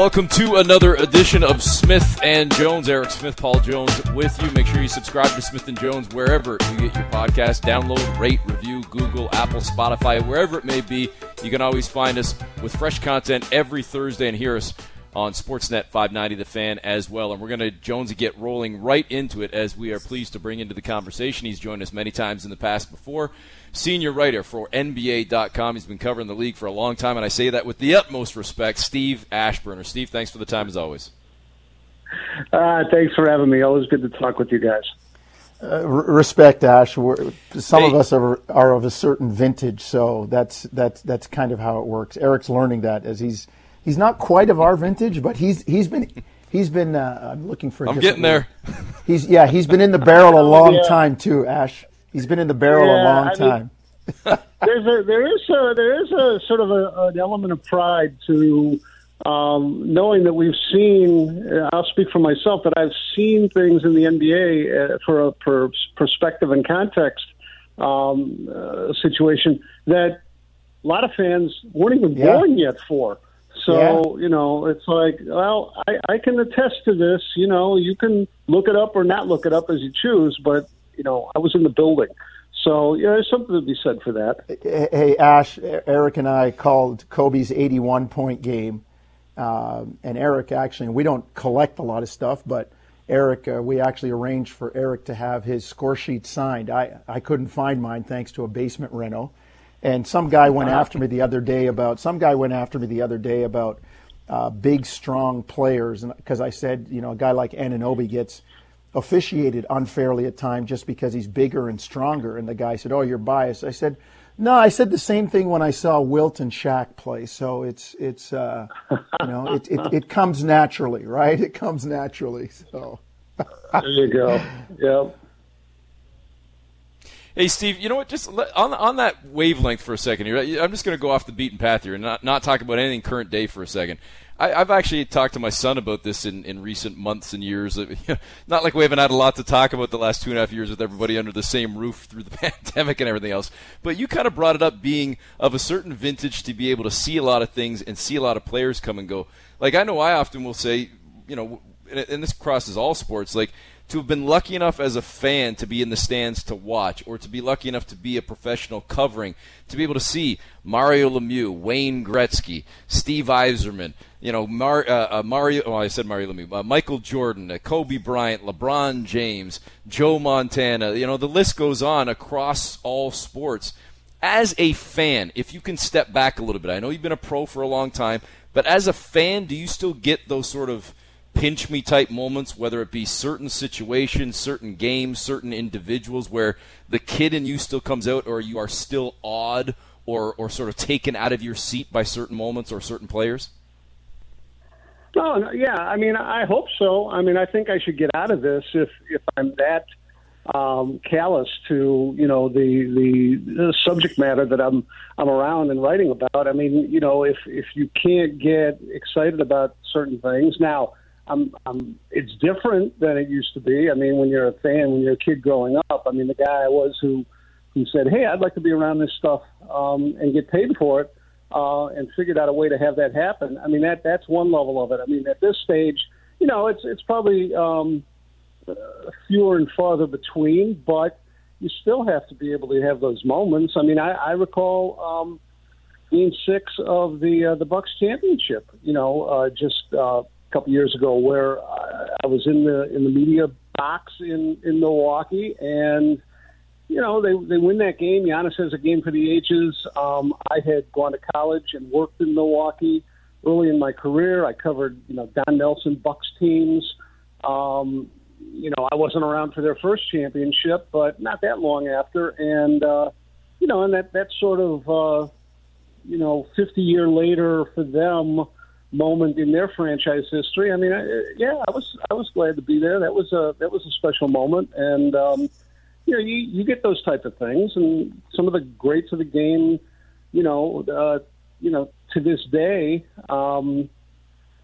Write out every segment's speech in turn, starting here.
Welcome to another edition of Smith and Jones. Eric Smith, Paul Jones with you. Make sure you subscribe to Smith and Jones wherever you get your podcast. Download, rate, review, Google, Apple, Spotify, wherever it may be. You can always find us with fresh content every Thursday and hear us on Sportsnet 590 The Fan as well. And we're going to, Jonesy, get rolling right into it as we are pleased to bring into the conversation. He's joined us many times in the past before. Senior writer for NBA.com. He's been covering the league for a long time, and I say that with the utmost respect. Steve Aschburner. Steve, thanks for the time as always. Uh, thanks for having me. Always good to talk with you guys. Uh, respect, Ash. We're, some hey. of us are, are of a certain vintage, so that's that's that's kind of how it works. Eric's learning that as he's he's not quite of our vintage, but he's he's been he's been. Uh, I'm looking for. i I'm getting there. He's yeah. He's been in the barrel a long yeah. time too, Ash. He's been in the barrel yeah, a long I time. Mean, there's a there is a there is a sort of a, an element of pride to um, knowing that we've seen. I'll speak for myself that I've seen things in the NBA uh, for a per perspective and context um, uh, situation that a lot of fans weren't even yeah. born yet for. So, yeah. you know, it's like, well, I, I can attest to this. You know, you can look it up or not look it up as you choose, but, you know, I was in the building. So, yeah, there's something to be said for that. Hey, Ash, Eric and I called Kobe's 81 point game. Uh, and Eric actually, and we don't collect a lot of stuff, but Eric, uh, we actually arranged for Eric to have his score sheet signed. I, I couldn't find mine thanks to a basement reno. And some guy went after me the other day about some guy went after me the other day about uh, big, strong players, because I said, you know, a guy like Anunoby gets officiated unfairly at times just because he's bigger and stronger. And the guy said, "Oh, you're biased." I said, "No, I said the same thing when I saw Wilt and Shaq play. So it's it's uh, you know it, it it comes naturally, right? It comes naturally. So there you go. Yep. Hey, Steve, you know what? Just on on that wavelength for a second here. I'm just going to go off the beaten path here and not not talk about anything current day for a second. I, have actually talked to my son about this in, in recent months and years. Uh, not like we haven't had a lot to talk about the last two and a half years with everybody under the same roof through the pandemic and everything else. But you kind of brought it up being of a certain vintage to be able to see a lot of things and see a lot of players come and go. Like I know I often will say, you know, and this crosses all sports. Like to have been lucky enough as a fan to be in the stands to watch, or to be lucky enough to be a professional covering, to be able to see Mario Lemieux, Wayne Gretzky, Steve Yzerman, you know, Mar- uh, uh, Mario. Oh, I said Mario Lemieux, uh, Michael Jordan, uh, Kobe Bryant, LeBron James, Joe Montana. You know, the list goes on across all sports. As a fan, if you can step back a little bit, I know you've been a pro for a long time, but as a fan, do you still get those sort of pinch me type moments, whether it be certain situations, certain games, certain individuals where the kid in you still comes out or you are still awed or, or sort of taken out of your seat by certain moments or certain players? Oh, yeah. I mean, I hope so. I mean, I think I should get out of this if, if I'm that um, callous to you know the, the the subject matter that I'm I'm around and writing about. I mean, you know, if if you can't get excited about certain things now, I'm, I'm, it's different than it used to be. I mean, when you're a fan, when you're a kid growing up, I mean, the guy I was who, who said, "Hey, I'd like to be around this stuff um, and get paid for it," uh, and figured out a way to have that happen. I mean, that that's one level of it. I mean, at this stage, you know, it's it's probably um, fewer and farther between, but you still have to be able to have those moments. I mean, I, I recall um, Game Six of the uh, the Bucks championship. You know, uh, just uh, couple years ago where I was in the in the media box in in Milwaukee, and you know they they win that game. Giannis has a game for the ages. Um, I had gone to college and worked in Milwaukee early in my career. I covered you know Don Nelson Bucks teams. Um, you know I wasn't around for their first championship, but not that long after, and uh, you know, and that that sort of uh, you know 50 year later for them moment in their franchise history. I mean, I, yeah, I was I was glad to be there. That was a that was a special moment, and um, you know, you you get those type of things, and some of the greats of the game, you know, uh, you know, to this day. Um,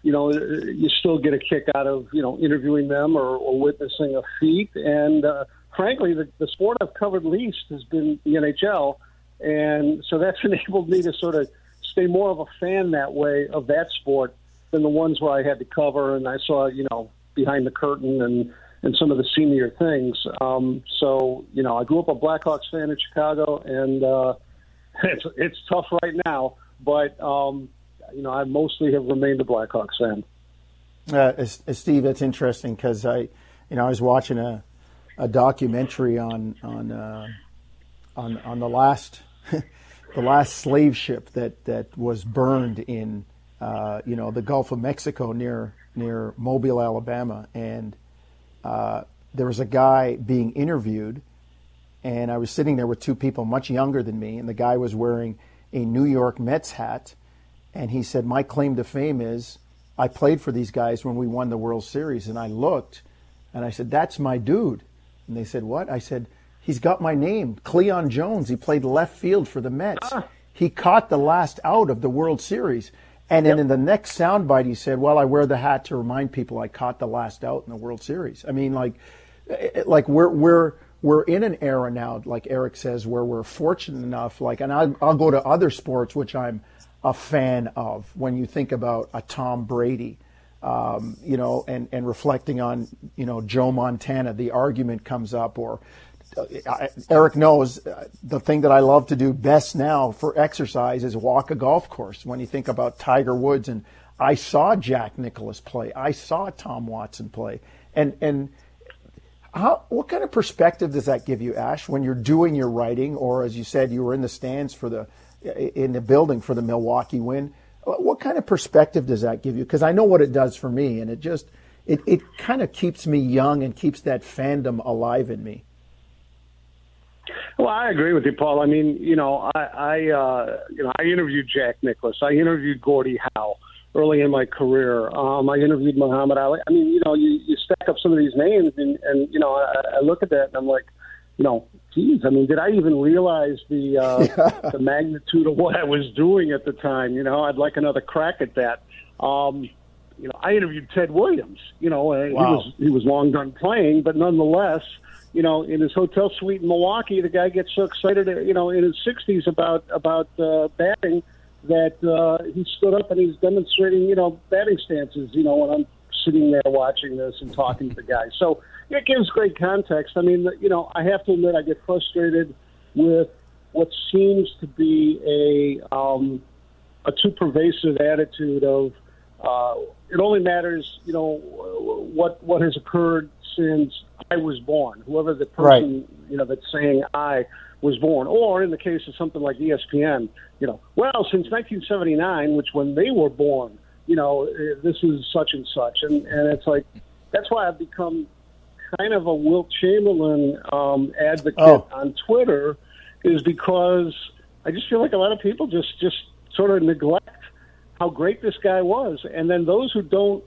you know, you still get a kick out of you know interviewing them or, or witnessing a feat. And uh, frankly, the, the sport I've covered least has been the NHL, and so that's enabled me to sort of stay more of a fan that way of that sport than the ones where I had to cover and I saw, you know, behind the curtain and and some of the senior things. Um, so, you know, I grew up a Blackhawks fan in Chicago, and uh, it's it's tough right now. But um, you know, I mostly have remained a Blackhawks fan. Uh, Steve, that's interesting because I, you know, I was watching a, a documentary on on uh, on on the last the last slave ship that that was burned in uh, you know the Gulf of Mexico near near Mobile, Alabama, and uh, there was a guy being interviewed, and I was sitting there with two people much younger than me, and the guy was wearing a New York Mets hat, and he said, "My claim to fame is I played for these guys when we won the World Series," and I looked, and I said, "That's my dude," and they said, "What?" I said, "He's got my name, Cleon Jones. He played left field for the Mets. Ah. He caught the last out of the World Series." And yep. then in the next soundbite, he said, "Well, I wear the hat to remind people I caught the last out in the World Series." I mean, like, like we're we're we're in an era now, like Eric says, where we're fortunate enough. Like, and I'll, I'll go to other sports, which I'm a fan of. When you think about a Tom Brady, um, you know, and and reflecting on you know Joe Montana, the argument comes up, or Eric knows uh, the thing that I love to do best now for exercise is walk a golf course. When you think about Tiger Woods, and I saw Jack Nicklaus play, I saw Tom Watson play, and and how, what kind of perspective does that give you, Ash, when you're doing your writing, or as you said, you were in the stands for the in the building for the Milwaukee win? What kind of perspective does that give you? Because I know what it does for me, and it just it, it kind of keeps me young and keeps that fandom alive in me. Well, I agree with you, Paul. I mean, you know, I, I uh, you know, I interviewed Jack Nicklaus. I interviewed Gordie Howe early in my career. Um, I interviewed Muhammad Ali. I mean, you know, you, you stack up some of these names, and, and you know, I, I look at that and I'm like, you know, geez, I mean, did I even realize the uh, the magnitude of what I was doing at the time? You know, I'd like another crack at that. Um, you know, I interviewed Ted Williams. You know, wow. he was he was long done playing, but nonetheless you know, in his hotel suite in Milwaukee, the guy gets so excited, you know, in his 60s about about uh, batting that uh, he stood up and he's demonstrating, you know, batting stances. You know, when I'm sitting there watching this and talking to the guy, so it gives great context. I mean, you know, I have to admit, I get frustrated with what seems to be a um, a too pervasive attitude of uh, it only matters, you know, what what has occurred since I was born. Whoever the person, right. you know, that's saying I was born, or in the case of something like ESPN, you know, well, since 1979, which when they were born, you know, eh, this is such and such, and and it's like that's why I've become kind of a Wilt Chamberlain um, advocate oh. on Twitter, is because I just feel like a lot of people just just sort of neglect how great this guy was, and then those who don't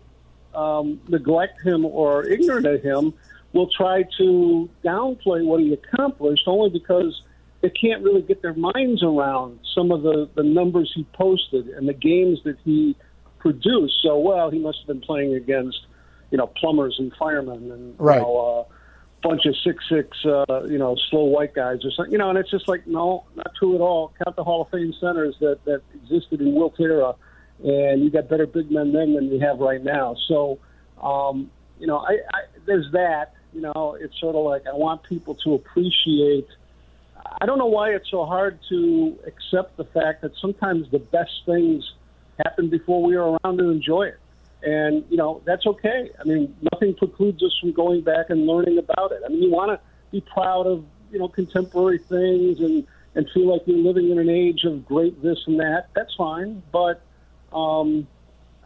um, neglect him or are ignorant of him will try to downplay what he accomplished only because they can't really get their minds around some of the, the numbers he posted and the games that he produced. So, well, he must have been playing against, you know, plumbers and firemen and, right. you know, a uh, bunch of six six, uh, you know, slow white guys or something. You know, and it's just like, no, not true at all. Count the Hall of Fame centers that, that existed in Wilt era and you got better big men then than you have right now. So, um, you know, I, I, there's that. You know, it's sort of like I want people to appreciate. I don't know why it's so hard to accept the fact that sometimes the best things happen before we are around to enjoy it. And, you know, that's okay. I mean, nothing precludes us from going back and learning about it. I mean, you want to be proud of, you know, contemporary things and, and feel like you're living in an age of great this and that. That's fine. But, um,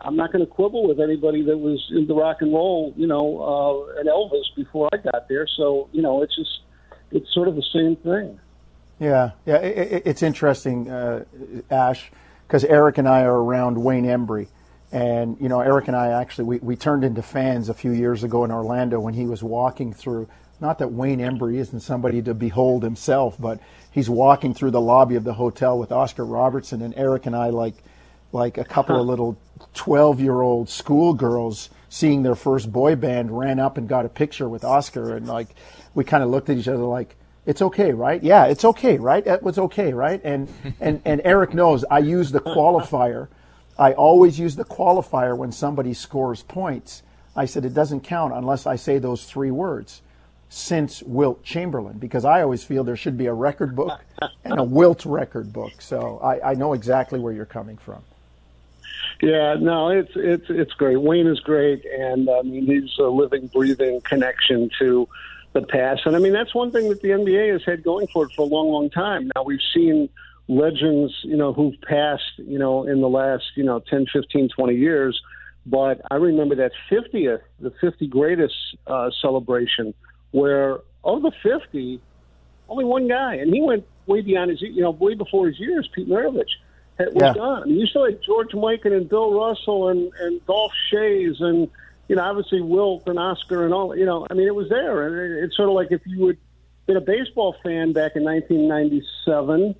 I'm not going to quibble with anybody that was into rock and roll, you know, uh, and Elvis before I got there. So, you know, it's just, it's sort of the same thing. Yeah, yeah, it, it's interesting, uh, Ash, because Eric and I are around Wayne Embry. And, you know, Eric and I actually, we, we turned into fans a few years ago in Orlando when he was walking through, not that Wayne Embry isn't somebody to behold himself, but he's walking through the lobby of the hotel with Oscar Robertson, and Eric and I, like, like a couple of little 12 year old schoolgirls seeing their first boy band ran up and got a picture with Oscar. And like, we kind of looked at each other like, it's okay, right? Yeah, it's okay, right? It was okay, right? And, and, and Eric knows I use the qualifier I always use the qualifier when somebody scores points. I said it doesn't count unless I say those three words since Wilt Chamberlain because I always feel there should be a record book and a Wilt record book. So I, I know exactly where you're coming from. Yeah, no, it's it's it's great. Wayne is great, and I mean he's a living, breathing connection to the past. And I mean that's one thing that the NBA has had going for it for a long, long time. Now we've seen legends, you know, who've passed, you know, in the last, you know, 10, 15, 20 years. But I remember that 50th, the 50 greatest uh, celebration, where of the 50, only one guy, and he went way beyond his, you know, way before his years, Pete Maravich was yeah. mean, you still had George Mikan and Bill Russell and, and Dolph Schayes and, you know, obviously Wilt and Oscar and all, you know, I mean, it was there. And it, it's sort of like if you would been a baseball fan back in 1997,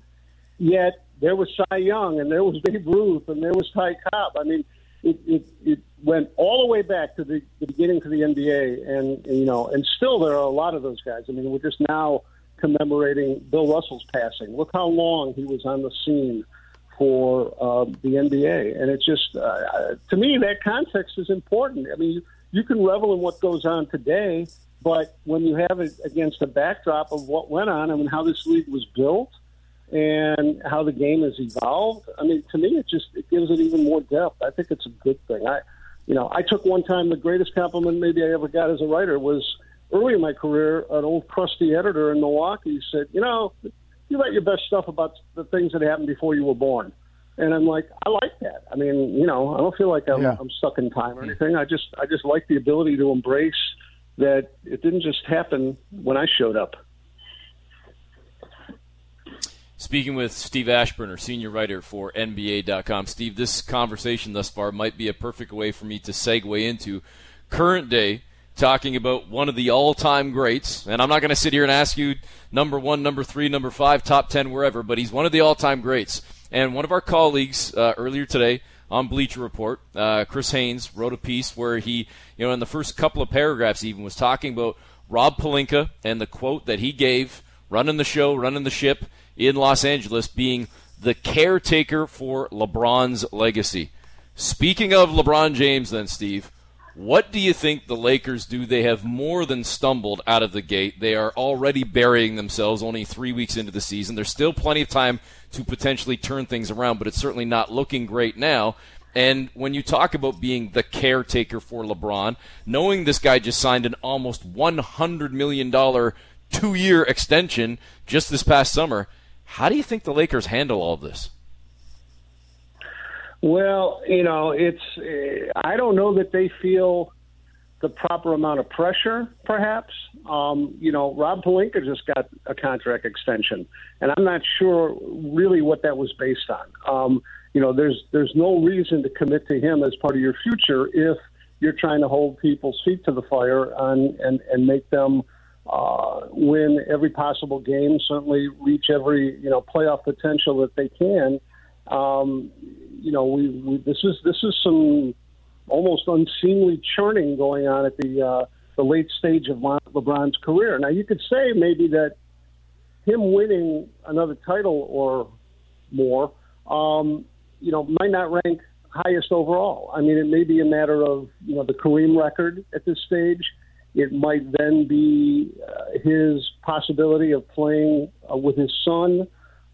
yet there was Cy Young and there was Babe Ruth and there was Ty Cobb. I mean, it, it, it went all the way back to the, the beginning to the NBA, and you know, and still there are a lot of those guys. I mean, we're just now commemorating Bill Russell's passing. Look how long he was on the scene for uh, the NBA. And it's just, uh, to me, that context is important. I mean, you, you can revel in what goes on today, but when you have it against the backdrop of what went on and how this league was built and how the game has evolved, I mean, to me, it just it gives it even more depth. I think it's a good thing. I, you know, I took one time the greatest compliment maybe I ever got as a writer was early in my career. An old crusty editor in Milwaukee said, "You know, you write your best stuff about the things that happened before you were born. And I'm like, I like that. I mean, you know, I don't feel like I'm, yeah. I'm stuck in time or hmm. anything. I just, I just like the ability to embrace that it didn't just happen when I showed up. Speaking with Steve Aschburner, senior writer for NBA.com. Steve, this conversation thus far might be a perfect way for me to segue into current day talking about one of the all-time greats, and I'm not going to sit here and ask you number one, number three, number five, top ten, wherever, but he's one of the all-time greats. And one of our colleagues uh, earlier today on Bleacher Report, uh, Chris Haynes, wrote a piece where he, you know, in the first couple of paragraphs even was talking about Rob Pelinka and the quote that he gave running the show, running the ship in Los Angeles, being the caretaker for LeBron's legacy. Speaking of LeBron James, then, Steve, what do you think the Lakers do? They have more than stumbled out of the gate. They are already burying themselves only three weeks into the season. There's still plenty of time to potentially turn things around, but it's certainly not looking great now. And when you talk about being the caretaker for LeBron, knowing this guy just signed an almost $100 million two year extension just this past summer, how do you think the Lakers handle all this? Well, you know, it's I don't know that they feel the proper amount of pressure, perhaps. Um, you know, Rob Pelinka just got a contract extension, and I'm not sure really what that was based on. Um, you know, there's there's no reason to commit to him as part of your future if you're trying to hold people's feet to the fire on, and and make them uh, win every possible game, certainly reach every you know playoff potential that they can. Um, you know, we, we this is this is some almost unseemly churning going on at the uh, the late stage of LeBron's career. Now, you could say maybe that him winning another title or more, um, you know, might not rank highest overall. I mean, it may be a matter of you know the Kareem record at this stage. It might then be uh, his possibility of playing uh, with his son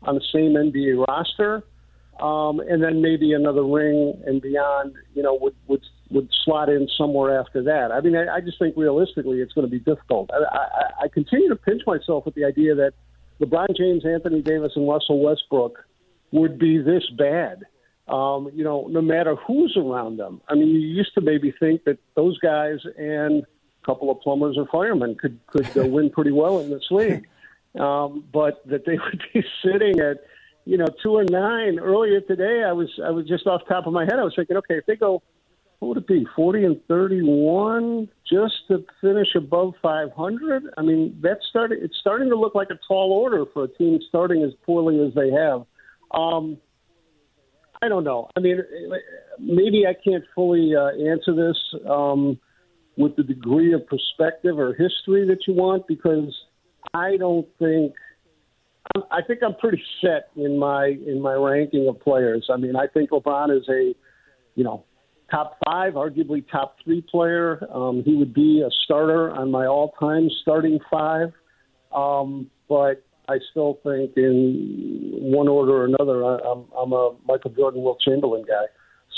on the same NBA roster um, and then maybe another ring and beyond, you know, would would would slot in somewhere after that. I mean, I, I just think realistically, it's going to be difficult. I, I, I continue to pinch myself with the idea that LeBron James, Anthony Davis, and Russell Westbrook would be this bad. Um, you know, no matter who's around them. I mean, you used to maybe think that those guys and a couple of plumbers or firemen could could uh, win pretty well in this league, um, but that they would be sitting at you know, two and nine earlier today. I was I was just off top of my head. I was thinking, okay, if they go, what would it be, forty and thirty-one, just to finish above five hundred? I mean, that's starting. It's starting to look like a tall order for a team starting as poorly as they have. Um, I don't know. I mean, maybe I can't fully uh, answer this um, with the degree of perspective or history that you want because I don't think I think I'm pretty set in my in my ranking of players. I mean, I think LeBron is a you know, top five, arguably top three player. Um, he would be a starter on my all-time starting five. Um, but I still think, in one order or another, I, I'm, I'm a Michael Jordan, Wilt Chamberlain guy.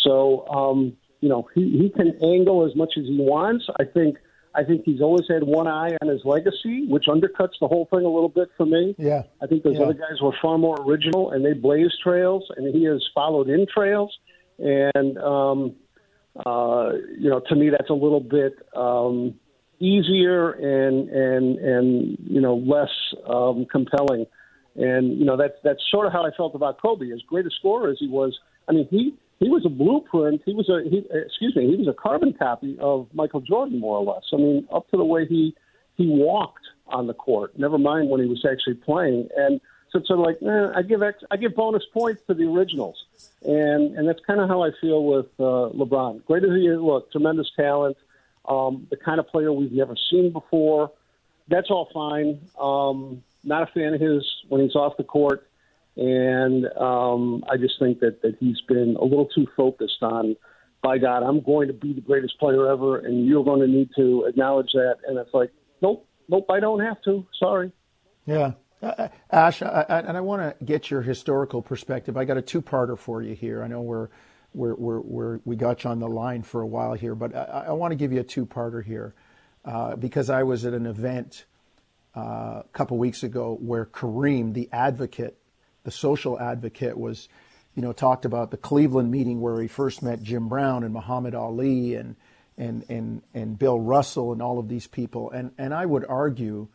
So, um, you know, he, he can angle as much as he wants. I think I think he's always had one eye on his legacy, which undercuts the whole thing a little bit for me. Yeah. I think those yeah. other guys were far more original and they blazed trails, and he has followed in trails. And, um, uh, you know, to me, that's a little bit um, easier and, and, and, you know, less um, compelling. And, you know, that's, that's sort of how I felt about Kobe. As great a scorer as he was, I mean, he, he was a blueprint. He was a he, excuse me. He was a carbon copy of Michael Jordan, more or less. I mean, up to the way he he walked on the court. Never mind when he was actually playing. And so it's sort of like, eh, I give ex, I give bonus points to the originals, and and that's kind of how I feel with uh, LeBron. Great as he is, look, tremendous talent, um, the kind of player we've never seen before. That's all fine. Um, not a fan of his when he's off the court. And um, I just think that, that he's been a little too focused on, by God, I'm going to be the greatest player ever, and you're going to need to acknowledge that. And it's like, nope, nope, I don't have to. Sorry. Yeah. Uh, uh Ash, I, I, and I want to get your historical perspective. I got a two-parter for you here. I know we're, we're, we're, we're we got you on the line for a while here, but I, I want to give you a two-parter here uh, because I was at an event uh, a couple weeks ago where Kareem, the advocate the social advocate, was, you know, talked about the Cleveland meeting where he first met Jim Brown and Muhammad Ali and and and and Bill Russell and all of these people. And and I would argue,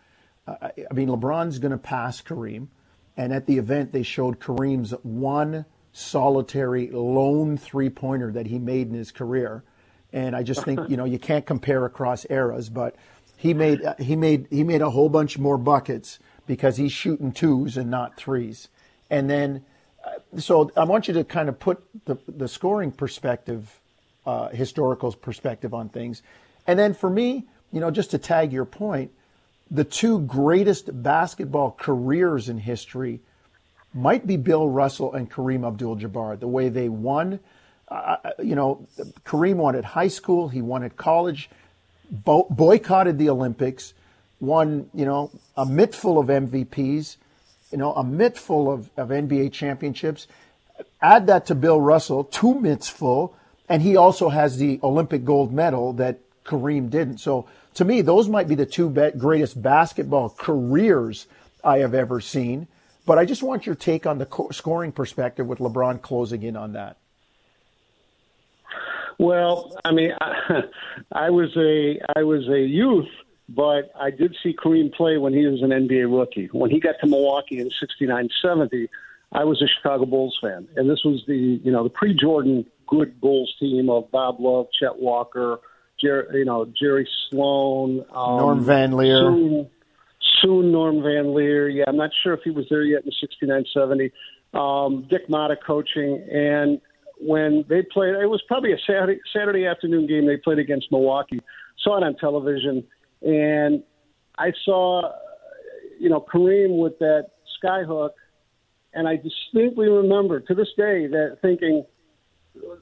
uh, I mean, LeBron's going to pass Kareem, and at the event they showed Kareem's one solitary lone three pointer that he made in his career, and I just think you know you can't compare across eras, but he made he made he made a whole bunch more buckets because he's shooting twos and not threes. And then, uh, so I want you to kind of put the, the scoring perspective, uh, historical perspective on things. And then for me, you know, just to tag your point, the two greatest basketball careers in history might be Bill Russell and Kareem Abdul Jabbar. The way they won, uh, you know, Kareem won at high school, he won at college, bo- boycotted the Olympics, won, you know, a mitt full of MVPs you know, a mitt full of, of NBA championships. Add that to Bill Russell, two mitts full, and he also has the Olympic gold medal that Kareem didn't. So to me, those might be the two greatest basketball careers I have ever seen. But I just want your take on the co- scoring perspective with LeBron closing in on that. Well, I mean, I, I was a I was a youth but I did see Kareem play when he was an NBA rookie. When he got to Milwaukee in '69, '70, I was a Chicago Bulls fan, and this was the you know the pre-Jordan good Bulls team of Bob Love, Chet Walker, Jer- you know Jerry Sloan, um, Norm Van Lier. Soon, soon Norm Van Lier. Yeah, I'm not sure if he was there yet in '69, '70. Um, Dick Motta coaching, and when they played, it was probably a Saturday Saturday afternoon game. They played against Milwaukee. Saw it on television and I saw, you know, Kareem with that skyhook, and I distinctly remember to this day that thinking,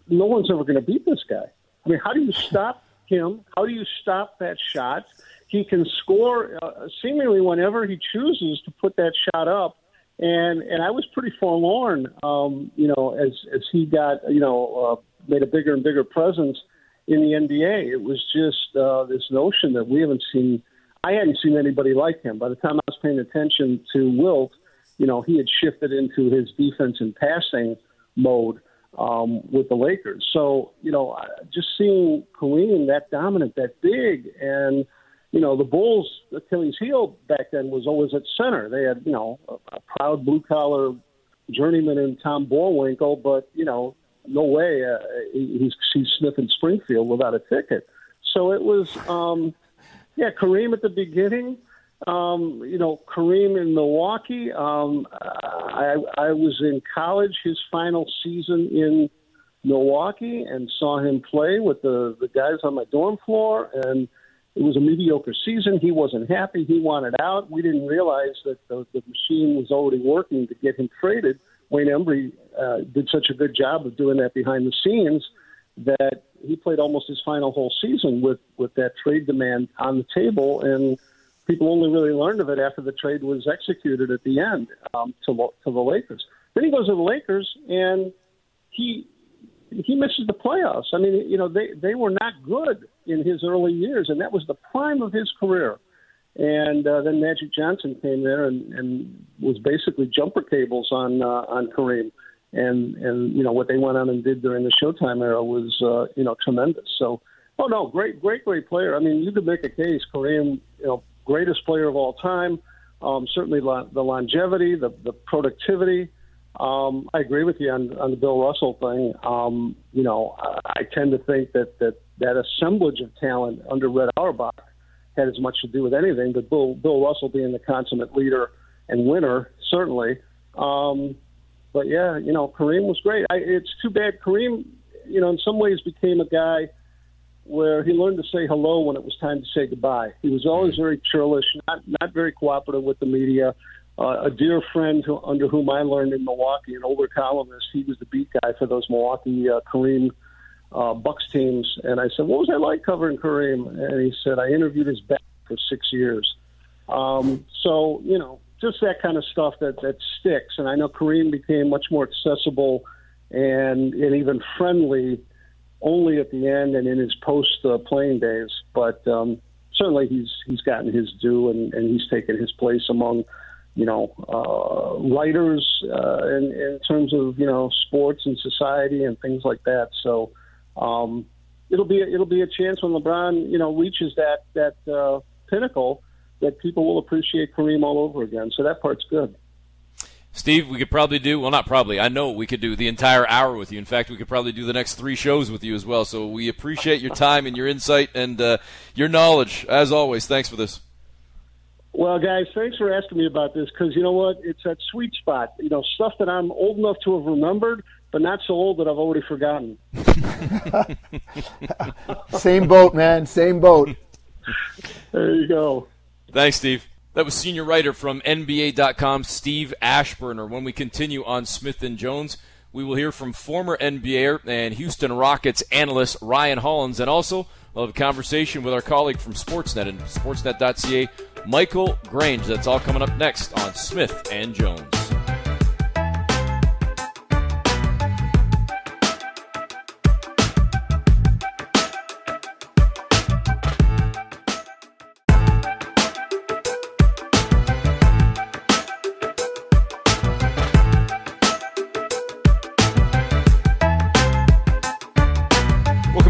no one's ever going to beat this guy. I mean, how do you stop him? How do you stop that shot? He can score uh, seemingly whenever he chooses to put that shot up, and and I was pretty forlorn, um, you know, as as he got you know uh, made a bigger and bigger presence in the NBA. It was just uh, this notion that we haven't seen. I hadn't seen anybody like him. By the time I was paying attention to Wilt, you know, he had shifted into his defense and passing mode um, with the Lakers. So, you know, just seeing Kareem that dominant, that big, and you know, the Bulls' Achilles heel back then was always at center. They had, you know, a, a proud blue collar journeyman in Tom Boerwinkle, but you know, no way uh, he's he's sniffing Springfield without a ticket. So it was, um, yeah, Kareem at the beginning. Um, you know, Kareem in Milwaukee. Um, I, I was in college his final season in Milwaukee and saw him play with the the guys on my dorm floor and. It was a mediocre season. He wasn't happy. He wanted out. We didn't realize that the, the machine was already working to get him traded. Wayne Embry uh, did such a good job of doing that behind the scenes that he played almost his final whole season with with that trade demand on the table, and people only really learned of it after the trade was executed at the end um, to to the Lakers. Then he goes to the Lakers, and he he misses the playoffs. I mean, you know, they they were not good in his early years, and that was the prime of his career. And uh, then Magic Johnson came there and, and was basically jumper cables on uh, on Kareem and and you know what they went on and did during the Showtime era was uh, you know tremendous. So, oh no, great, great, great player. I mean, you could make a case, Kareem, you know, greatest player of all time. Um, certainly, lo- the longevity, the the productivity. Um, I agree with you on, on the Bill Russell thing. Um, you know, I, I tend to think that that that assemblage of talent under Red Auerbach had as much to do with anything, but Bill Bill Russell being the consummate leader and winner, certainly. Um, but yeah, you know, Kareem was great. I, it's too bad Kareem, you know, in some ways became a guy where he learned to say hello when it was time to say goodbye. He was always mm-hmm. very churlish, not not very cooperative with the media. Uh, a dear friend who, under whom I learned in Milwaukee, an older columnist, he was the beat guy for those Milwaukee uh, Kareem uh, Bucks teams. And I said, "What was I like covering Kareem?" And he said, "I interviewed his back for six years." Um, so you know, just that kind of stuff that that sticks. And I know Kareem became much more accessible and and even friendly only at the end and in his post uh, playing days. But um, certainly he's he's gotten his due and, and he's taken his place among you know uh, writers uh, in, in terms of you know sports and society and things like that. So. Um, it'll be a, it'll be a chance when LeBron you know reaches that that uh, pinnacle that people will appreciate Kareem all over again. So that part's good. Steve, we could probably do, well, not probably, I know we could do the entire hour with you. In fact, we could probably do the next three shows with you as well. So we appreciate your time and your insight and uh, your knowledge. As always, thanks for this. Well, guys, thanks for asking me about this because you know what? It's that sweet spot. You know, stuff that I'm old enough to have remembered, but not so old that I've already forgotten. Same boat, man. Same boat. There you go. Thanks, Steve. That was senior writer from NBA.com, Steve Aschburner. When we continue on Smith and Jones, we will hear from former NBA and Houston Rockets analyst Ryan Hollins, and also we'll have a conversation with our colleague from Sportsnet and Sportsnet.ca, Michael Grange. That's all coming up next on Smith and Jones.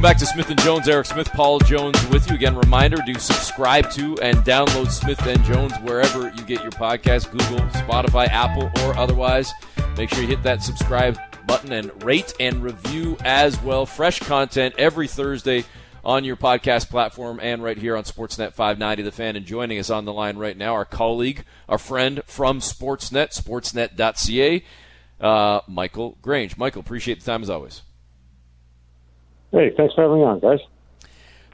Back to Smith and Jones. Eric Smith, Paul Jones with you again. Reminder: do subscribe to and download Smith and Jones wherever you get your podcast, Google, Spotify, Apple, or otherwise. Make sure you hit that subscribe button and rate and review as well. Fresh content every Thursday on your podcast platform and right here on Sportsnet 590 The Fan. And joining us on the line right now, our colleague, our friend from Sportsnet, sportsnet.ca, uh, Michael Grange. Michael, appreciate the time as always. Hey, thanks for having me on, guys.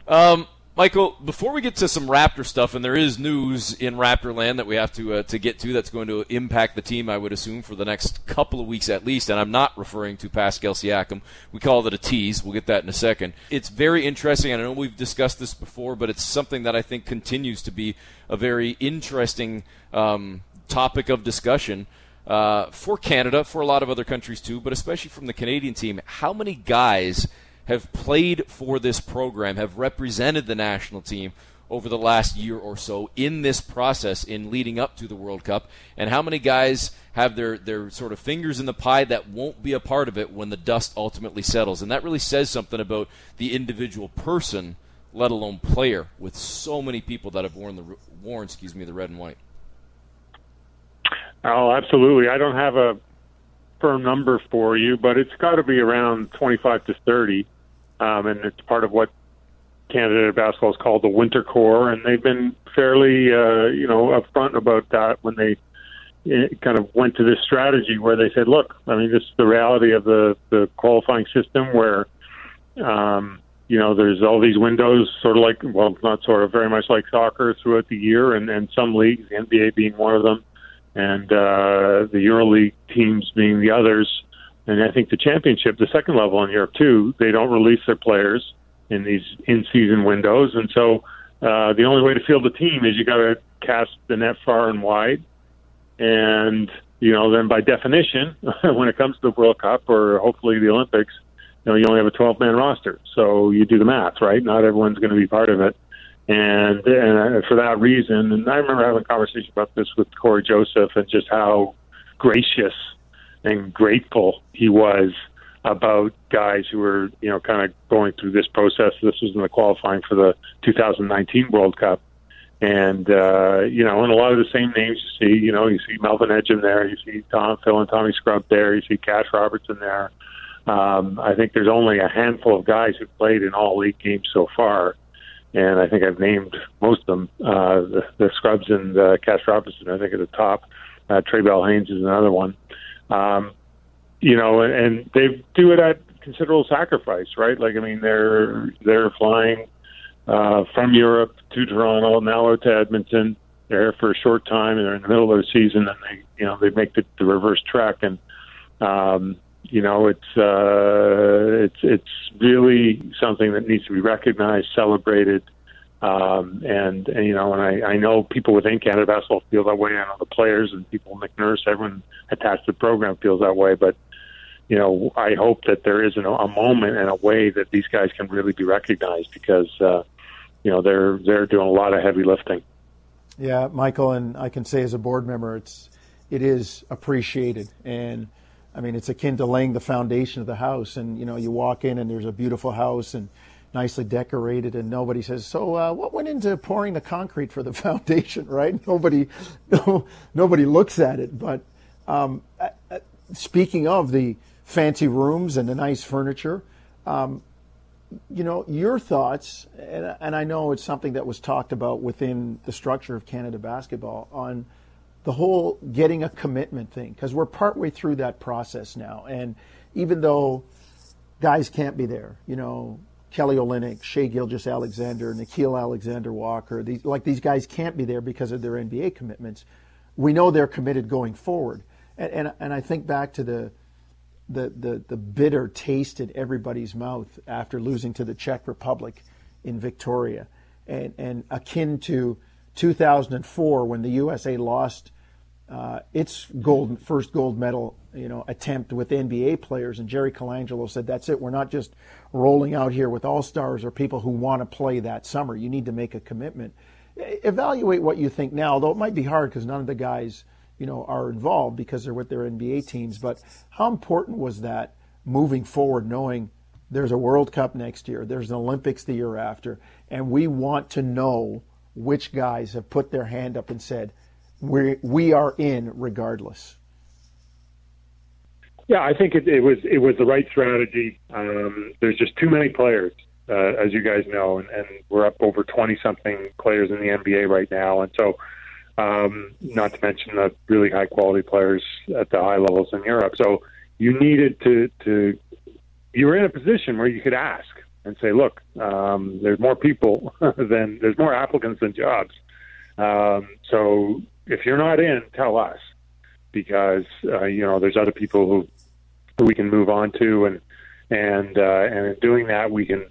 Um, Michael, before we get to some Raptor stuff, and there is news in Raptor land that we have to uh, to get to that's going to impact the team, I would assume, for the next couple of weeks at least. And I'm not referring to Pascal Siakam. We call it a tease. We'll get that in a second. It's very interesting. I know we've discussed this before, but it's something that I think continues to be a very interesting um, topic of discussion. Uh, for Canada, for a lot of other countries too, but especially from the Canadian team, how many guys have played for this program, have represented the national team over the last year or so in this process in leading up to the World Cup, and how many guys have their, their sort of fingers in the pie that won't be a part of it when the dust ultimately settles. And that really says something about the individual person, let alone player, with so many people that have worn the worn, excuse me, the red and white. Oh, absolutely. I don't have a firm number for you, but it's got to be around 25 to 30 um, and it's part of what Canada basketball is called the Winter Core, and they've been fairly, uh, you know, upfront about that when they eh, kind of went to this strategy where they said, "Look, I mean, this is the reality of the the qualifying system where." Um, you know, there's all these windows, sort of like, well, not sort of, very much like soccer throughout the year, and, and some leagues, the NBA being one of them, and uh, the EuroLeague teams being the others, And I think the championship, the second level in Europe too, they don't release their players in these in-season windows, and so uh, the only way to field a team is you got to cast the net far and wide, and you know then by definition, when it comes to the World Cup or hopefully the Olympics, you know you only have a 12-man roster, so you do the math, right? Not everyone's going to be part of it, and and for that reason, and I remember having a conversation about this with Cory Joseph and just how gracious and grateful he was about guys who were, you know, kind of going through this process. This was in the qualifying for the 2019 World Cup. And, uh, you know, and a lot of the same names you see, you know, you see Melvin Ejim there, you see Tom Phil and Tommy Scrubb there, you see Cash Robertson there. Um, I think there's only a handful of guys who've played in all eight games so far. And I think I've named most of them. Uh, the, the Scrubbs and uh, Cash Robertson, I think, at the top. Uh, Trae Bell Haynes is another one. Um, you know, and they do it at considerable sacrifice, right? Like, I mean, they're they're flying uh, from Europe to Toronto, now to Edmonton. They're here for a short time, and they're in the middle of the season, and they, you know, they make the, the reverse trek, and um, you know, it's uh, it's it's really something that needs to be recognized, celebrated, um, and, and you know, and I, I know people within Canada Basketball feel that way. I know the players and people, Nick Nurse, everyone attached to the program feels that way, but you know, I hope that there is an, a moment and a way that these guys can really be recognized because, uh, you know, they're they're doing a lot of heavy lifting. Yeah, Michael, and I can say as a board member, it's it is appreciated, and I mean, it's akin to laying the foundation of the house. And you know, you walk in and there's a beautiful house and nicely decorated, and nobody says, "So, uh, what went into pouring the concrete for the foundation?" Right? Nobody, no, nobody looks at it. But um, uh, uh speaking of the fancy rooms and the nice furniture. Um, you know, your thoughts, and, and, I know it's something that was talked about within the structure of Canada basketball on the whole getting a commitment thing, because we're partway through that process now. And even though guys can't be there, you know, Kelly Olynyk, Shai Gilgeous Alexander, Nickeil Alexander Walker, these, like these guys can't be there because of their NBA commitments. We know they're committed going forward. And, and, and I think back to the the, the, the bitter taste in everybody's mouth after losing to the Czech Republic in Victoria. And, and akin to 2004 when the USA lost uh, its gold first gold medal you know attempt with NBA players and Jerry Colangelo said that's it we're not just rolling out here with all stars or people who want to play that summer you need to make a commitment evaluate what you think now though it might be hard because none of the guys you know, are involved because they're with their NBA teams. But how important was that moving forward, knowing there's a World Cup next year, there's an Olympics the year after, and we want to know which guys have put their hand up and said, we we are in regardless. Yeah, I think it, it was it was the right strategy. Um, there's just too many players, uh, as you guys know, and, and we're up over twenty something players in the NBA right now, and so um, not to mention the really high quality players at the high levels in Europe. So you needed to, to you were in a position where you could ask and say, look, um, there's more people than there's more applicants than jobs. Um, so if you're not in, tell us because uh, you know there's other people who who we can move on to, and and uh, and in doing that we can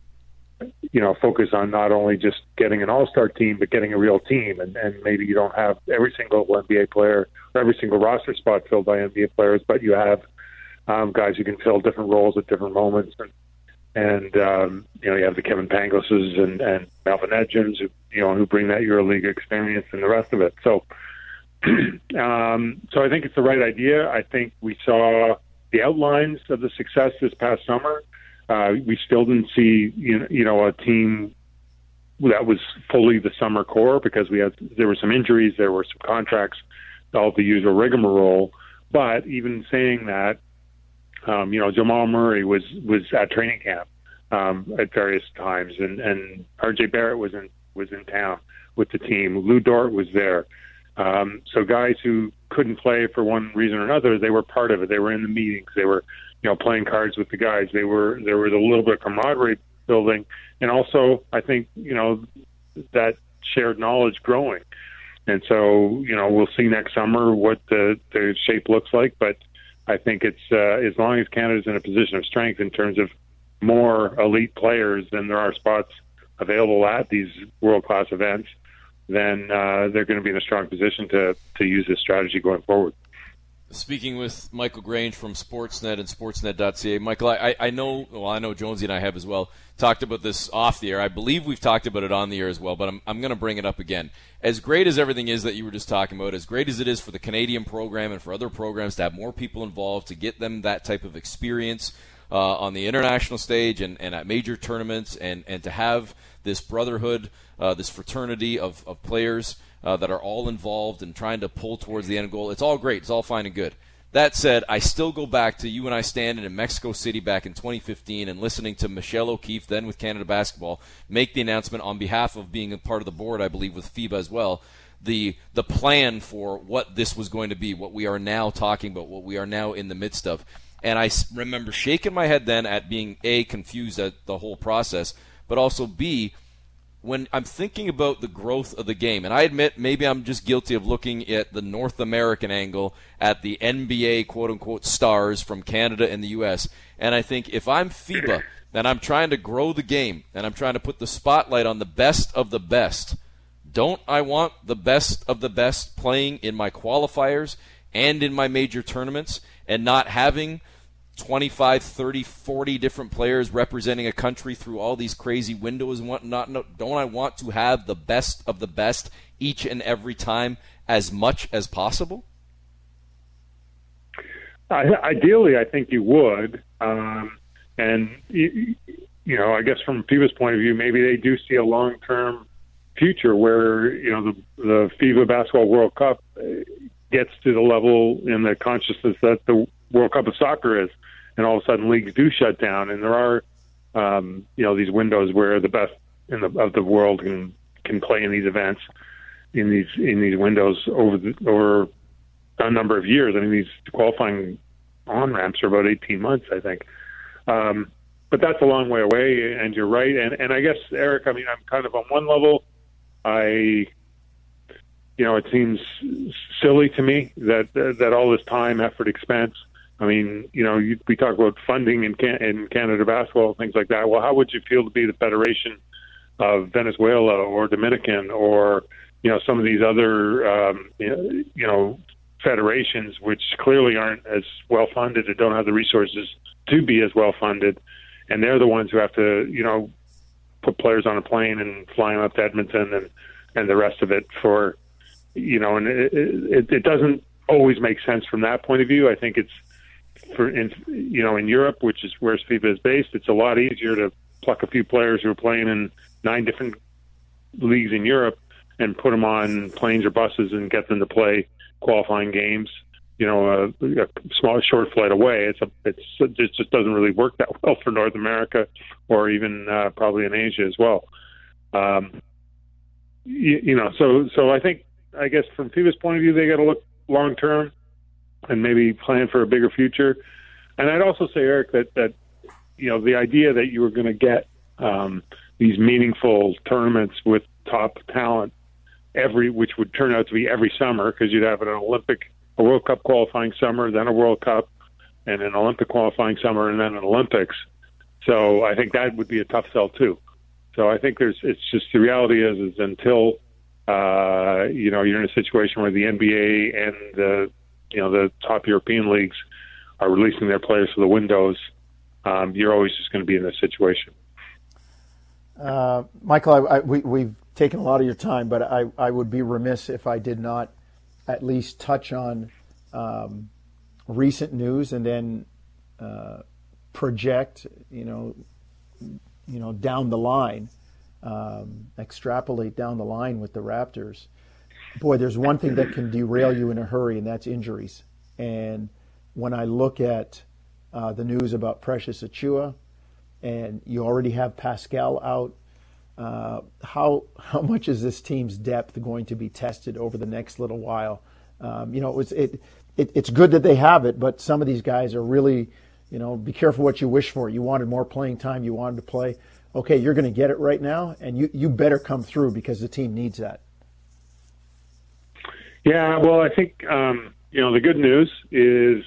you know, focus on not only just getting an all-star team, but getting a real team. And, and maybe you don't have every single NBA player or every single roster spot filled by NBA players, but you have um, guys who can fill different roles at different moments. And, and um, you know, you have the Kevin Pangoses and, and Melvin Ejims, who, you know, who bring that EuroLeague experience and the rest of it. So, um, so I think it's the right idea. I think we saw the outlines of the success this past summer uh, we still didn't see you know, you know a team that was fully the summer core because we had there were some injuries, there were some contracts, all the usual rigmarole. But even saying that, um, you know, Jamal Murray was was at training camp um, at various times, and and RJ Barrett was in was in town with the team. Lu Dort was there. Um, so guys who couldn't play for one reason or another, they were part of it. They were in the meetings. They were you know, playing cards with the guys. They were there was a little bit of camaraderie building, and also I think you know that shared knowledge growing. And so you know we'll see next summer what the the shape looks like, but I think it's uh, as long as Canada's in a position of strength in terms of more elite players than there are spots available at these world class events, then uh, they're going to be in a strong position to to use this strategy going forward. Speaking with Michael Grange from Sportsnet and Sportsnet.ca, Michael, I, I know, well, I know Jonesy and I have as well talked about this off the air. I believe we've talked about it on the air as well, but I'm, I'm going to bring it up again. As great as everything is that you were just talking about, as great as it is for the Canadian program and for other programs to have more people involved to get them that type of experience uh, on the international stage and, and at major tournaments and, and to have this brotherhood, uh, this fraternity of, of players uh, that are all involved and trying to pull towards the end goal. It's all great. It's all fine and good. That said, I still go back to you and I standing in Mexico City back in 2015 and listening to Michelle O'Keefe, then with Canada Basketball, make the announcement on behalf of being a part of the board, I believe, with FIBA as well. The the plan for what this was going to be, what we are now talking about, what we are now in the midst of, and I remember shaking my head then at being a confused at the whole process, but also b when I'm thinking about the growth of the game, and I admit maybe I'm just guilty of looking at the North American angle at the NBA quote unquote stars from Canada and the US, and I think if I'm FIBA and I'm trying to grow the game and I'm trying to put the spotlight on the best of the best, don't I want the best of the best playing in my qualifiers and in my major tournaments and not having 25, 30, 40 different players representing a country through all these crazy windows and whatnot. No, don't I want to have the best of the best each and every time as much as possible? ideally, I think you would. Um, and, you, you know, I guess from FIBA's point of view, maybe they do see a long term future where, you know, the, the FIBA Basketball World Cup uh, gets to the level in the consciousness that the World Cup of soccer is and all of a sudden leagues do shut down, and there are um, you know these windows where the best in the, of the world can can play in these events in these in these windows over the, over a number of years. I mean, these qualifying on ramps are about 18 months, I think. Um, but that's a long way away, and you're right. And and I guess Eric, I mean, I'm kind of on one level, I. You know, it seems silly to me that that all this time, effort, expense I mean, you know, you, we talk about funding in, Can- in Canada basketball, things like that. Well, how would you feel to be the federation of Venezuela or Dominican or you know some of these other um, you know federations which clearly aren't as well funded or don't have the resources to be as well funded, and they're the ones who have to you know put players on a plane and fly them up to Edmonton and and the rest of it for you know, and it, it, it doesn't always make sense from that point of view. I think it's for in you know in Europe, which is where FIBA is based, it's a lot easier to pluck a few players who are playing in nine different leagues in Europe and put them on planes or buses and get them to play qualifying games. You know, a, a small short flight away. It's a it's it just doesn't really work that well for North America or even uh, probably in Asia as well. Um, you, you know, so so I think I guess from FIBA's point of view, they got to look long term and maybe plan for a bigger future. And I'd also say, Eric, that that you know the idea that you were going to get um, these meaningful tournaments with top talent every, which would turn out to be every summer, because you'd have an Olympic, a World Cup qualifying summer, then a World Cup, and an Olympic qualifying summer, and then an Olympics. So I think that would be a tough sell too. So I think there's, it's just the reality is, is until uh, you know you're in a situation where the NBA and the you know the top European leagues are releasing their players for the windows, um, you're always just going to be in this situation. Uh, Michael, I, I, we, we've taken a lot of your time, but I, I would be remiss if I did not at least touch on um, recent news and then uh, project, you know, you know, down the line, um, extrapolate down the line with the Raptors boy, there's one thing that can derail you in a hurry, and that's injuries. And when I look at uh, the news about Precious Achiuwa, and you already have Pascal out, uh, how how much is this team's depth going to be tested over the next little while? Um, you know, it's it, it it's good that they have it, but some of these guys are really, you know, be careful what you wish for. You wanted more playing time, you wanted to play. Okay, you're going to get it right now, and you you better come through because the team needs that. Yeah, well, I think um, you know the good news is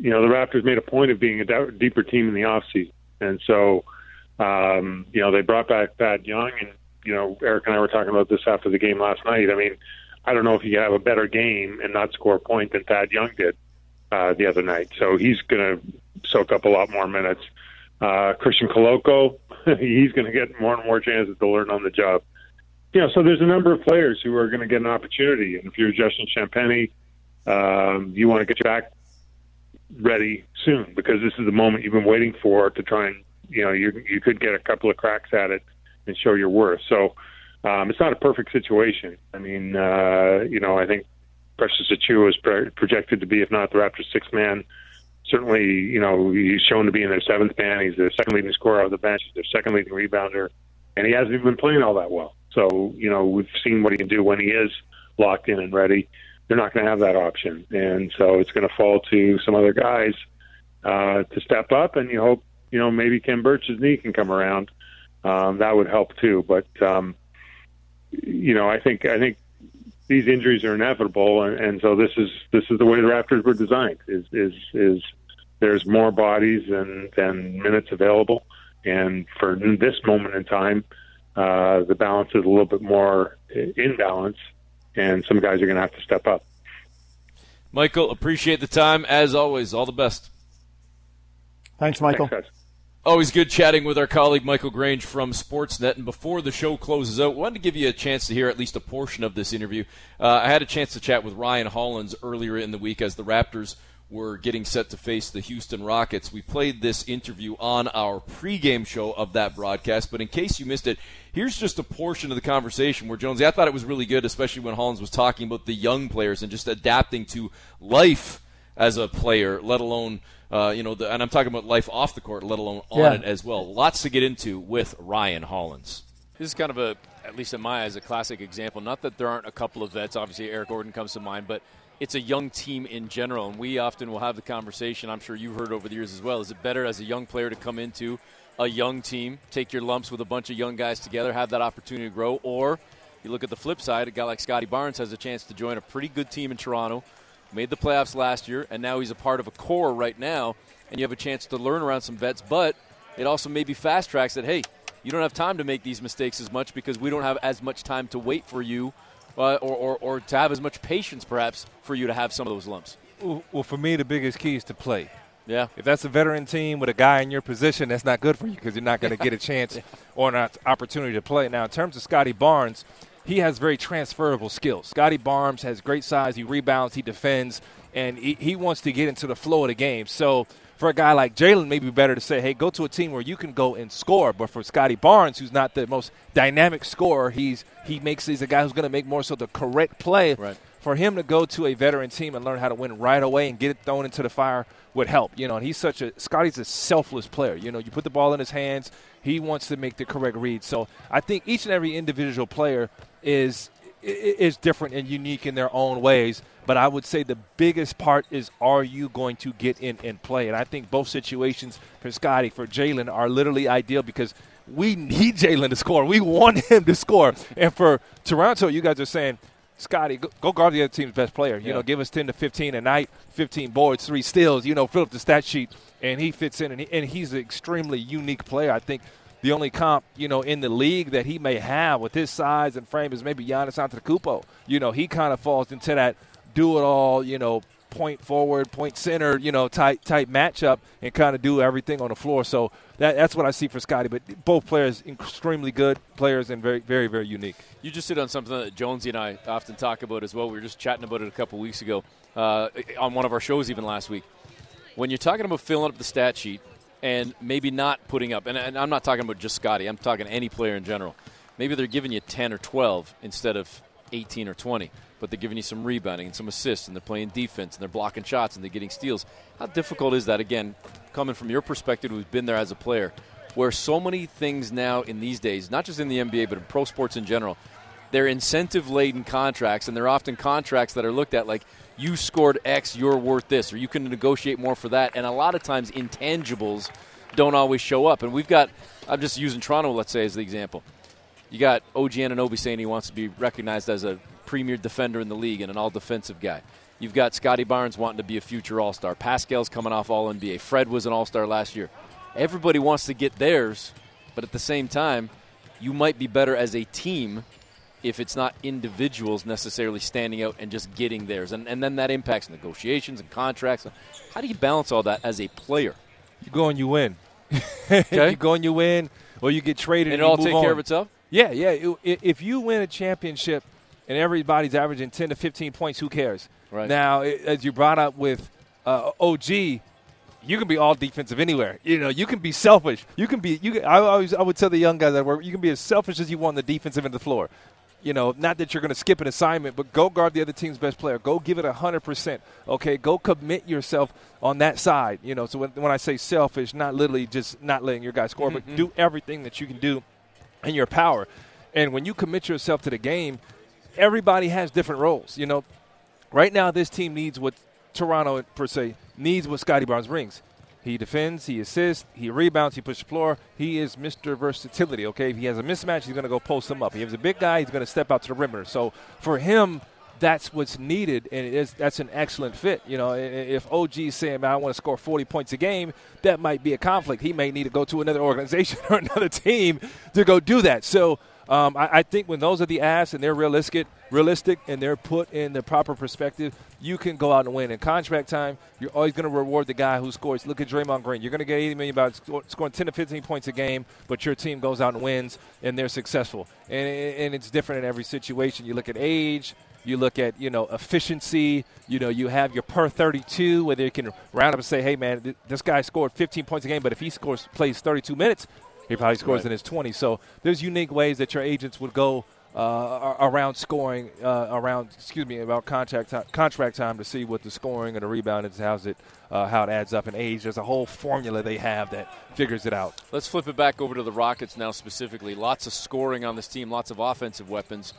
you know, the Raptors made a point of being a deeper team in the offseason. And so, um, you know, they brought back Thad Young, and, you know, Eric and I were talking about this after the game last night. I mean, I don't know if could have a better game and not score a point than Thad Young did uh, the other night. So he's going to soak up a lot more minutes. Uh, Christian Koloko, he's going to get more and more chances to learn on the job. You know, so there's a number of players who are going to get an opportunity. And if you're Justin Champagnie, um, you want to get your back ready soon because this is the moment you've been waiting for to try and you know you you could get a couple of cracks at it and show your worth. So um, it's not a perfect situation. I mean, uh, you know, I think Precious Achiuwa is pro- projected to be, if not the Raptors' sixth man. Certainly, you know, he's shown to be in their seventh man. He's their second leading scorer off the bench. He's their second leading rebounder, and he hasn't even been playing all that well. So, you know, we've seen what he can do when he is locked in and ready they're not going to have that option, and so it's going to fall to some other guys uh, to step up. And you hope, you know, maybe Khem Birch's knee can come around. Um, that would help too. But um, you know, I think I think these injuries are inevitable, and, and so this is this is the way the Raptors were designed. Is is is there's more bodies than than minutes available, and for this moment in time, uh, the balance is a little bit more in balance and some guys are going to have to step up. Michael, appreciate the time as always. All the best. Thanks, Michael. Thanks, Always good chatting with our colleague Michael Grange from Sportsnet. And before the show closes out, wanted to give you a chance to hear at least a portion of this interview. Uh, I had a chance to chat with Ryan Hollins earlier in the week as the Raptors were getting set to face the Houston Rockets. We played this interview on our pregame show of that broadcast, but in case you missed it, here's just a portion of the conversation where Jonesy, I thought it was really good, especially when Hollins was talking about the young players and just adapting to life as a player, let alone. Uh, you know, the, and I'm talking about life off the court, let alone on yeah. it as well. Lots to get into with Ryan Hollins. This is kind of a, at least in my eyes, a classic example. Not that there aren't a couple of vets. Obviously, Eric Gordon comes to mind, but it's a young team in general, and we often will have the conversation. I'm sure you've heard over the years as well. Is it better as a young player to come into a young team, take your lumps with a bunch of young guys together, have that opportunity to grow, or you look at the flip side, a guy like Scottie Barnes has a chance to join a pretty good team in Toronto, made the playoffs last year, and now he's a part of a core right now, and you have a chance to learn around some vets, but it also maybe fast tracks that, hey, you don't have time to make these mistakes as much because we don't have as much time to wait for you uh, or, or, or to have as much patience, perhaps, for you to have some of those lumps? Well, for me, the biggest key is to play. Yeah. If that's a veteran team with a guy in your position, that's not good for you because you're not going to get a chance yeah. or an opportunity to play. Now, in terms of Scottie Barnes, he has very transferable skills. Scottie Barnes has great size. He rebounds, he defends, and he, he wants to get into the flow of the game. So for a guy like Jalen, maybe better to say, hey, go to a team where you can go and score. But for Scottie Barnes, who's not the most dynamic scorer, he's he makes he's a guy who's going to make more so the correct play. Right. For him to go to a veteran team and learn how to win right away and get it thrown into the fire would help. You know, and he's such a Scottie's a selfless player. You know, you put the ball in his hands, he wants to make the correct read. So I think each and every individual player is is different and unique in their own ways. But I would say the biggest part is are you going to get in and play? And I think both situations for Scottie, for Jalen, are literally ideal because we need Jalen to score. We want him to score. And for Toronto, you guys are saying, Scottie, go, go guard the other team's best player. You yeah. know, give us 10 to 15 a night, 15 boards, three steals, you know, fill up the stat sheet. And he fits in, and, he, and he's an extremely unique player. I think – the only comp, you know, in the league that he may have with his size and frame is maybe Giannis Antetokounmpo. You know, he kind of falls into that do it all, you know, point forward, point center, you know, tight tight matchup and kind of do everything on the floor. So that, that's what I see for Scottie. But both players extremely good players and very very very unique. You just hit on something that Jonesy and I often talk about as well. We were just chatting about it a couple weeks ago uh, on one of our shows even last week. When you're talking about filling up the stat sheet, and maybe not putting up, and, and I'm not talking about just Scottie, I'm talking any player in general. Maybe they're giving you 10 or 12 instead of 18 or 20, but they're giving you some rebounding and some assists, and they're playing defense, and they're blocking shots, and they're getting steals. How difficult is that, again, coming from your perspective, who's been there as a player, where so many things now in these days, not just in the NBA, but in pro sports in general, they're incentive laden contracts, and they're often contracts that are looked at like you scored X, you're worth this, or you can negotiate more for that. And a lot of times, intangibles don't always show up. And we've got, I'm just using Toronto, let's say, as the example. You got OG Anunoby saying he wants to be recognized as a premier defender in the league and an all defensive guy. You've got Scottie Barnes wanting to be a future All Star. Pascal's coming off All NBA. Fred was an All Star last year. Everybody wants to get theirs, but at the same time, you might be better as a team if it's not individuals necessarily standing out and just getting theirs. And, and then that impacts negotiations and contracts. How do you balance all that as a player? You go and you win. Okay. you go and you win, or you get traded and, and it all take on. care of itself? Yeah, yeah. If you win a championship and everybody's averaging 10 to 15 points, who cares? Right. Now, as you brought up with uh, OG, you can be all defensive anywhere. You know, you can be selfish. You can be. You. Can, I always. I would tell the young guys that work. You can be as selfish as you want on the defensive end of the floor. You know, not that you're going to skip an assignment, but go guard the other team's best player. Go give it hundred percent. Okay, go commit yourself on that side. You know, so when, when I say selfish, not literally just not letting your guy score, but mm-hmm. do everything that you can do in your power. And when you commit yourself to the game, everybody has different roles. You know, right now this team needs what Toronto per se needs what Scottie Barnes brings. He defends, he assists, he rebounds, he pushes the floor. He is Mr. Versatility. Okay, if he has a mismatch, he's going to go post him up. He has a big guy, he's going to step out to the perimeter. So for him, that's what's needed, and that's an excellent fit. You know, if OG is saying, "Man, I want to score 40 points a game," that might be a conflict. He may need to go to another organization or another team to go do that. So um, I, I think when those are the asks and they're realistic, realistic, and they're put in the proper perspective, you can go out and win. In contract time, you're always going to reward the guy who scores. Look at Draymond Green. You're going to get 80 million sco- scoring 10 to 15 points a game, but your team goes out and wins, and they're successful. And, and it's different in every situation. You look at age. You look at you know efficiency. You know you have your per 32, whether you can round up and say, "Hey man, th- this guy scored 15 points a game, but if he scores plays 32 minutes, he probably scores Right. in his 20." So there's unique ways that your agents would go uh, around scoring, uh, around excuse me, about contract time, contract time to see what the scoring and the rebound is, how's it, uh, how it adds up in age. There's a whole formula they have that figures it out. Let's flip it back over to the Rockets now specifically. Lots of scoring on this team, lots of offensive weapons.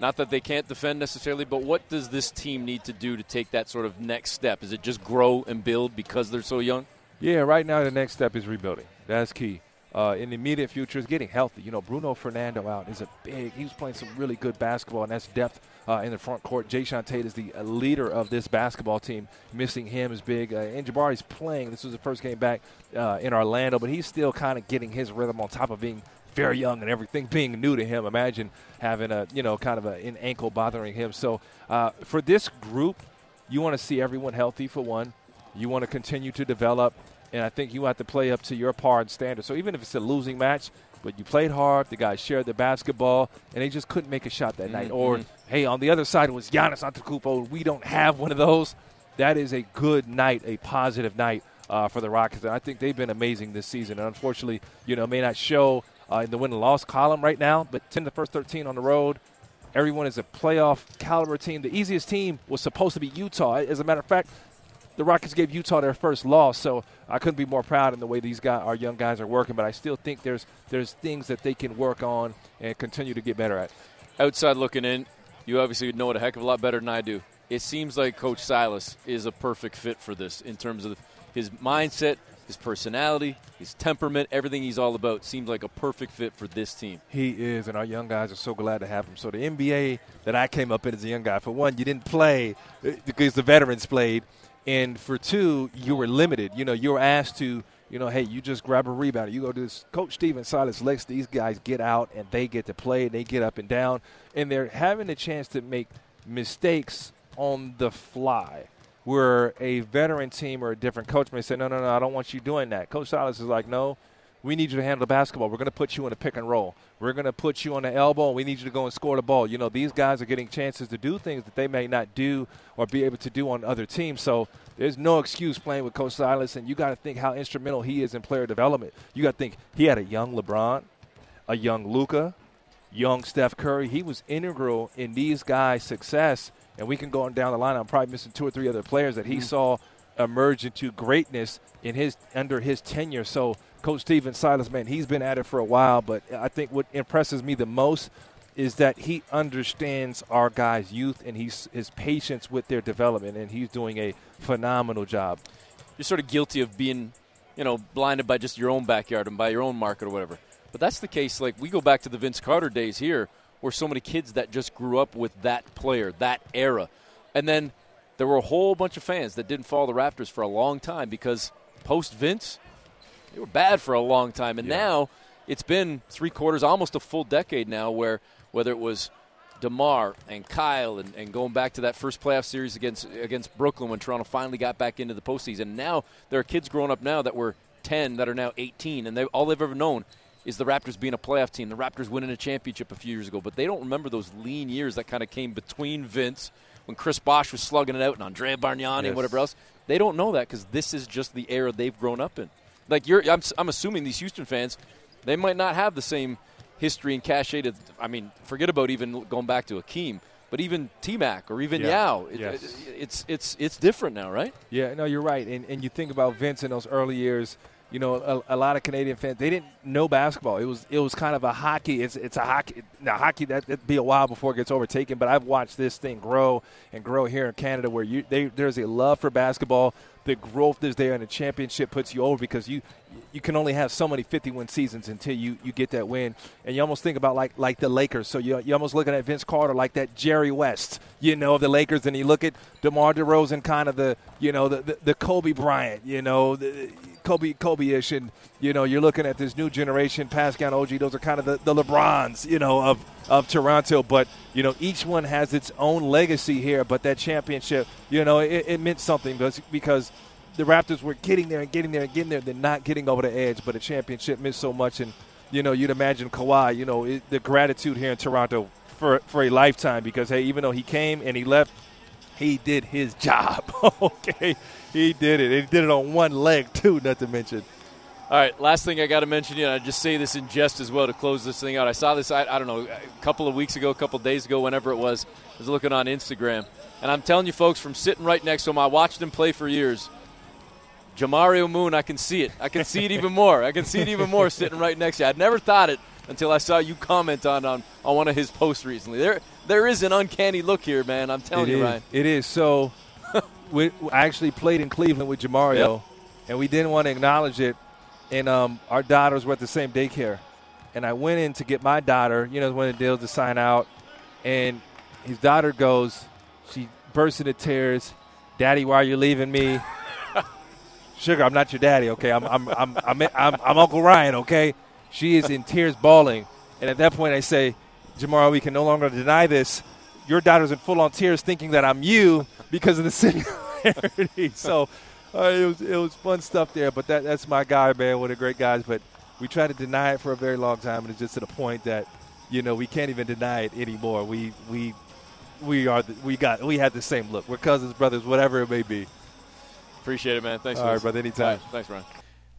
Not that they can't defend necessarily, but what does this team need to do to take that sort of next step? Is it just grow and build because they're so young? Yeah, right now the next step is rebuilding. That's key. Uh, in the immediate future is getting healthy. You know, Bruno Fernando out is a big. He was playing some really good basketball, and that's depth uh, in the front court. Jae'Sean Tate is the uh, leader of this basketball team. Missing him is big. Uh, and Jabari's playing. This was the first game back uh, in Orlando, but he's still kind of getting his rhythm on top of being very young and everything being new to him. Imagine having a you know kind of a, an ankle bothering him. So uh, for this group, you want to see everyone healthy for one. You want to continue to develop, and I think you have to play up to your par and standard. So even if it's a losing match, but you played hard, the guys shared the basketball, and they just couldn't make a shot that night. Or hey, on the other side it was Giannis Antetokounmpo. We don't have one of those. That is a good night, a positive night uh, for the Rockets, and I think they've been amazing this season. And unfortunately, you know, may not show uh, in the win and loss column right now, but 10 to the first 13 on the road. Everyone is a playoff caliber team. The easiest team was supposed to be Utah. As a matter of fact, the Rockets gave Utah their first loss, so I couldn't be more proud in the way these guys, our young guys, are working. But I still think there's there's things that they can work on and continue to get better at. Outside looking in, you obviously know it a heck of a lot better than I do. It seems like Coach Silas is a perfect fit for this in terms of his mindset, his personality, his temperament, everything he's all about. Seems like a perfect fit for this team. He is, and our young guys are so glad to have him. So the NBA that I came up in as a young guy, for one, you didn't play because the veterans played, and for two, you were limited. You know, you were asked to, you know, hey, you just grab a rebound, you go do this. Coach Stephen Silas lets these guys get out and they get to play, and they get up and down, and they're having a chance to make mistakes on the fly. Where a veteran team or a different coach may say, no, no, no, I don't want you doing that. Coach Silas is like, no, we need you to handle the basketball. We're going to put you in a pick and roll. We're going to put you on the elbow. And we need you to go and score the ball. You know, these guys are getting chances to do things that they may not do or be able to do on other teams. So there's no excuse playing with Coach Silas. And you got to think how instrumental he is in player development. You got to think he had a young LeBron, a young Luka, young Steph Curry. He was integral in these guys' success. And we can go on down the line. I'm probably missing two or three other players that he mm-hmm. saw emerge into greatness in his under his tenure. So Coach Stephen Silas, man, he's been at it for a while. But I think what impresses me the most is that he understands our guys' youth and he's his patience with their development, and he's doing a phenomenal job. You're sort of guilty of being, you know, blinded by just your own backyard and by your own market or whatever. But that's the case. Like we go back to the Vince Carter days here, where so many kids that just grew up with that player, that era, and then there were a whole bunch of fans that didn't follow the Raptors for a long time because post Vince, they were bad for a long time, and yeah. now it's been three quarters, almost a full decade now, where whether it was DeMar and Kyle and, and going back to that first playoff series against against Brooklyn when Toronto finally got back into the postseason. Now there are kids growing up now that were 10 that are now 18, and they all they've ever known is the Raptors being a playoff team. The Raptors winning a championship a few years ago, but they don't remember those lean years that kind of came between Vince when Chris Bosh was slugging it out and Andrea Bargnani yes. and whatever else. They don't know that because this is just the era they've grown up in. Like you're, I'm, I'm assuming these Houston fans, they might not have the same history and cachet. To, I mean, forget about even going back to Akeem, but even T Mac or even yeah. Yao, it, yes. it, it's it's it's different now, right? Yeah, no, you're right. And and you think about Vince in those early years you know, a, a, lot of Canadian fans they didn't know basketball. It was it was kind of a hockey. It's it's a hockey. Now hockey that would be a while before it gets overtaken. But I've watched this thing grow and grow here in Canada, where you they, there's a love for basketball. The growth is there, and the championship puts you over because you you can only have so many 51 seasons until you, you get that win. And you almost think about like like the Lakers. So you you almost looking at Vince Carter like that Jerry West, you know, of the Lakers. And you look at DeMar DeRozan, kind of the you know the the, the Kobe Bryant, you know, the, Kobe Kobe-ish, and you know you're looking at this new generation, Pascal OG. Those are kind of the, the LeBrons, you know, of of Toronto. But you know each one has its own legacy here. But that championship, you know, it, it meant something because because the Raptors were getting there and getting there and getting there. They're not getting over the edge, but a championship meant so much. And you know, you'd imagine Kawhi, you know, it, the gratitude here in Toronto for for a lifetime because hey, even though he came and he left, he did his job. okay, he did it. He did it on one leg too, not to mention. All right, last thing I got to mention, you know, I just say this in jest as well to close this thing out. I saw this, I, I don't know, a couple of weeks ago, a couple of days ago, whenever it was. I was looking on Instagram, and I'm telling you, folks, from sitting right next to him, I watched him play for years. Jamario Moon, I can see it. I can see it even more. I can see it even more sitting right next to you. I'd never thought it until I saw you comment on, on, on one of his posts recently. There there is an uncanny look here, man. I'm telling it you, is. Ryan. It is. So we, I actually played in Cleveland with Jamario, yep. and we didn't want to acknowledge it. And um, our daughters were at the same daycare, and I went in to get my daughter. You know, one of the deals to sign out, and his daughter goes, she bursts into tears. Daddy, why are you leaving me? Sugar, I'm not your daddy, okay? I'm, I'm, I'm, I'm, I'm, I'm Uncle Ryan, okay? She is in tears, bawling. And at that point, I say, Jamar, we can no longer deny this. Your daughter's in full on tears thinking that I'm you because of the similarity. so uh, it, was, it was fun stuff there. But that, that's my guy, man, of the great guys. But we tried to deny it for a very long time, and it's just to the point that, you know, we can't even deny it anymore. We, we, we are the, we got we had the same look. We're cousins, brothers, whatever it may be. Appreciate it, man. Thanks. All right, brother. Anytime. Right, thanks, Ryan.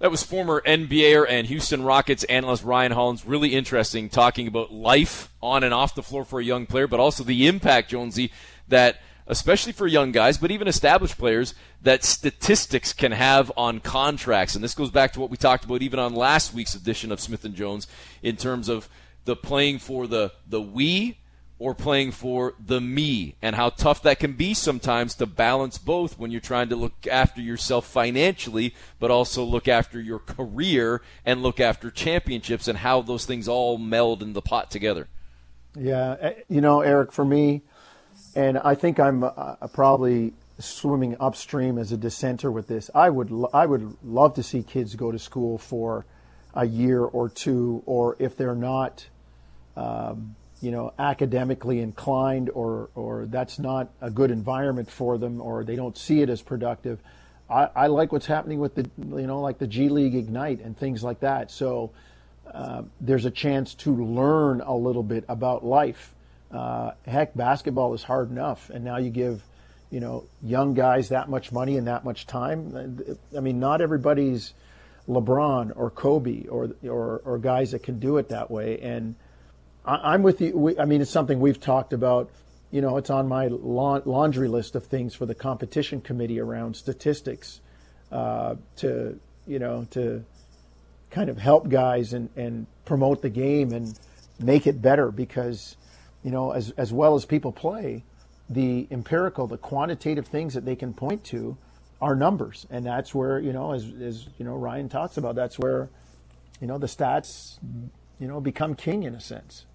That was former NBAer and Houston Rockets analyst Ryan Hollins. Really interesting talking about life on and off the floor for a young player, but also the impact, Jonesy, that especially for young guys, but even established players, that statistics can have on contracts. And this goes back to what we talked about even on last week's edition of Smith and Jones in terms of the playing for the the we or playing for the me and how tough that can be sometimes to balance both when you're trying to look after yourself financially but also look after your career and look after championships and how those things all meld in the pot together. Yeah, eh, you know, Eric, for me, and I think I'm uh, probably swimming upstream as a dissenter with this. I would I would love to see kids go to school for a year or two, or if they're not um, you know, academically inclined or, or that's not a good environment for them or they don't see it as productive. I, I like what's happening with the, you know, like the G League Ignite and things like that. So uh, there's a chance to learn a little bit about life. Uh, heck, basketball is hard enough, and now you give, you know, young guys that much money and that much time. I mean, not everybody's LeBron or Kobe or or, or guys that can do it that way, and I, am with you. We, I mean, it's something we've talked about. You know, it's on my laundry list of things for the competition committee around statistics uh, to, you know, to kind of help guys and, and promote the game and make it better because, you know, as, as well as people play, the empirical, the quantitative things that they can point to are numbers. And that's where, you know, as, as you know, Ryan talks about, that's where, you know, the stats, you know, become king in a sense.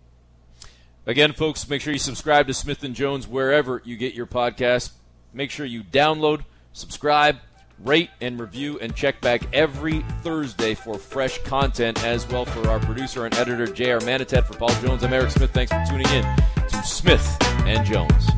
Again, folks, make sure you subscribe to Smith and Jones wherever you get your podcast. Make sure you download, subscribe, rate, and review, and check back every Thursday for fresh content as well for our producer and editor, J.R. Manitet. For Paul Jones, I'm Eric Smith. Thanks for tuning in to Smith and Jones.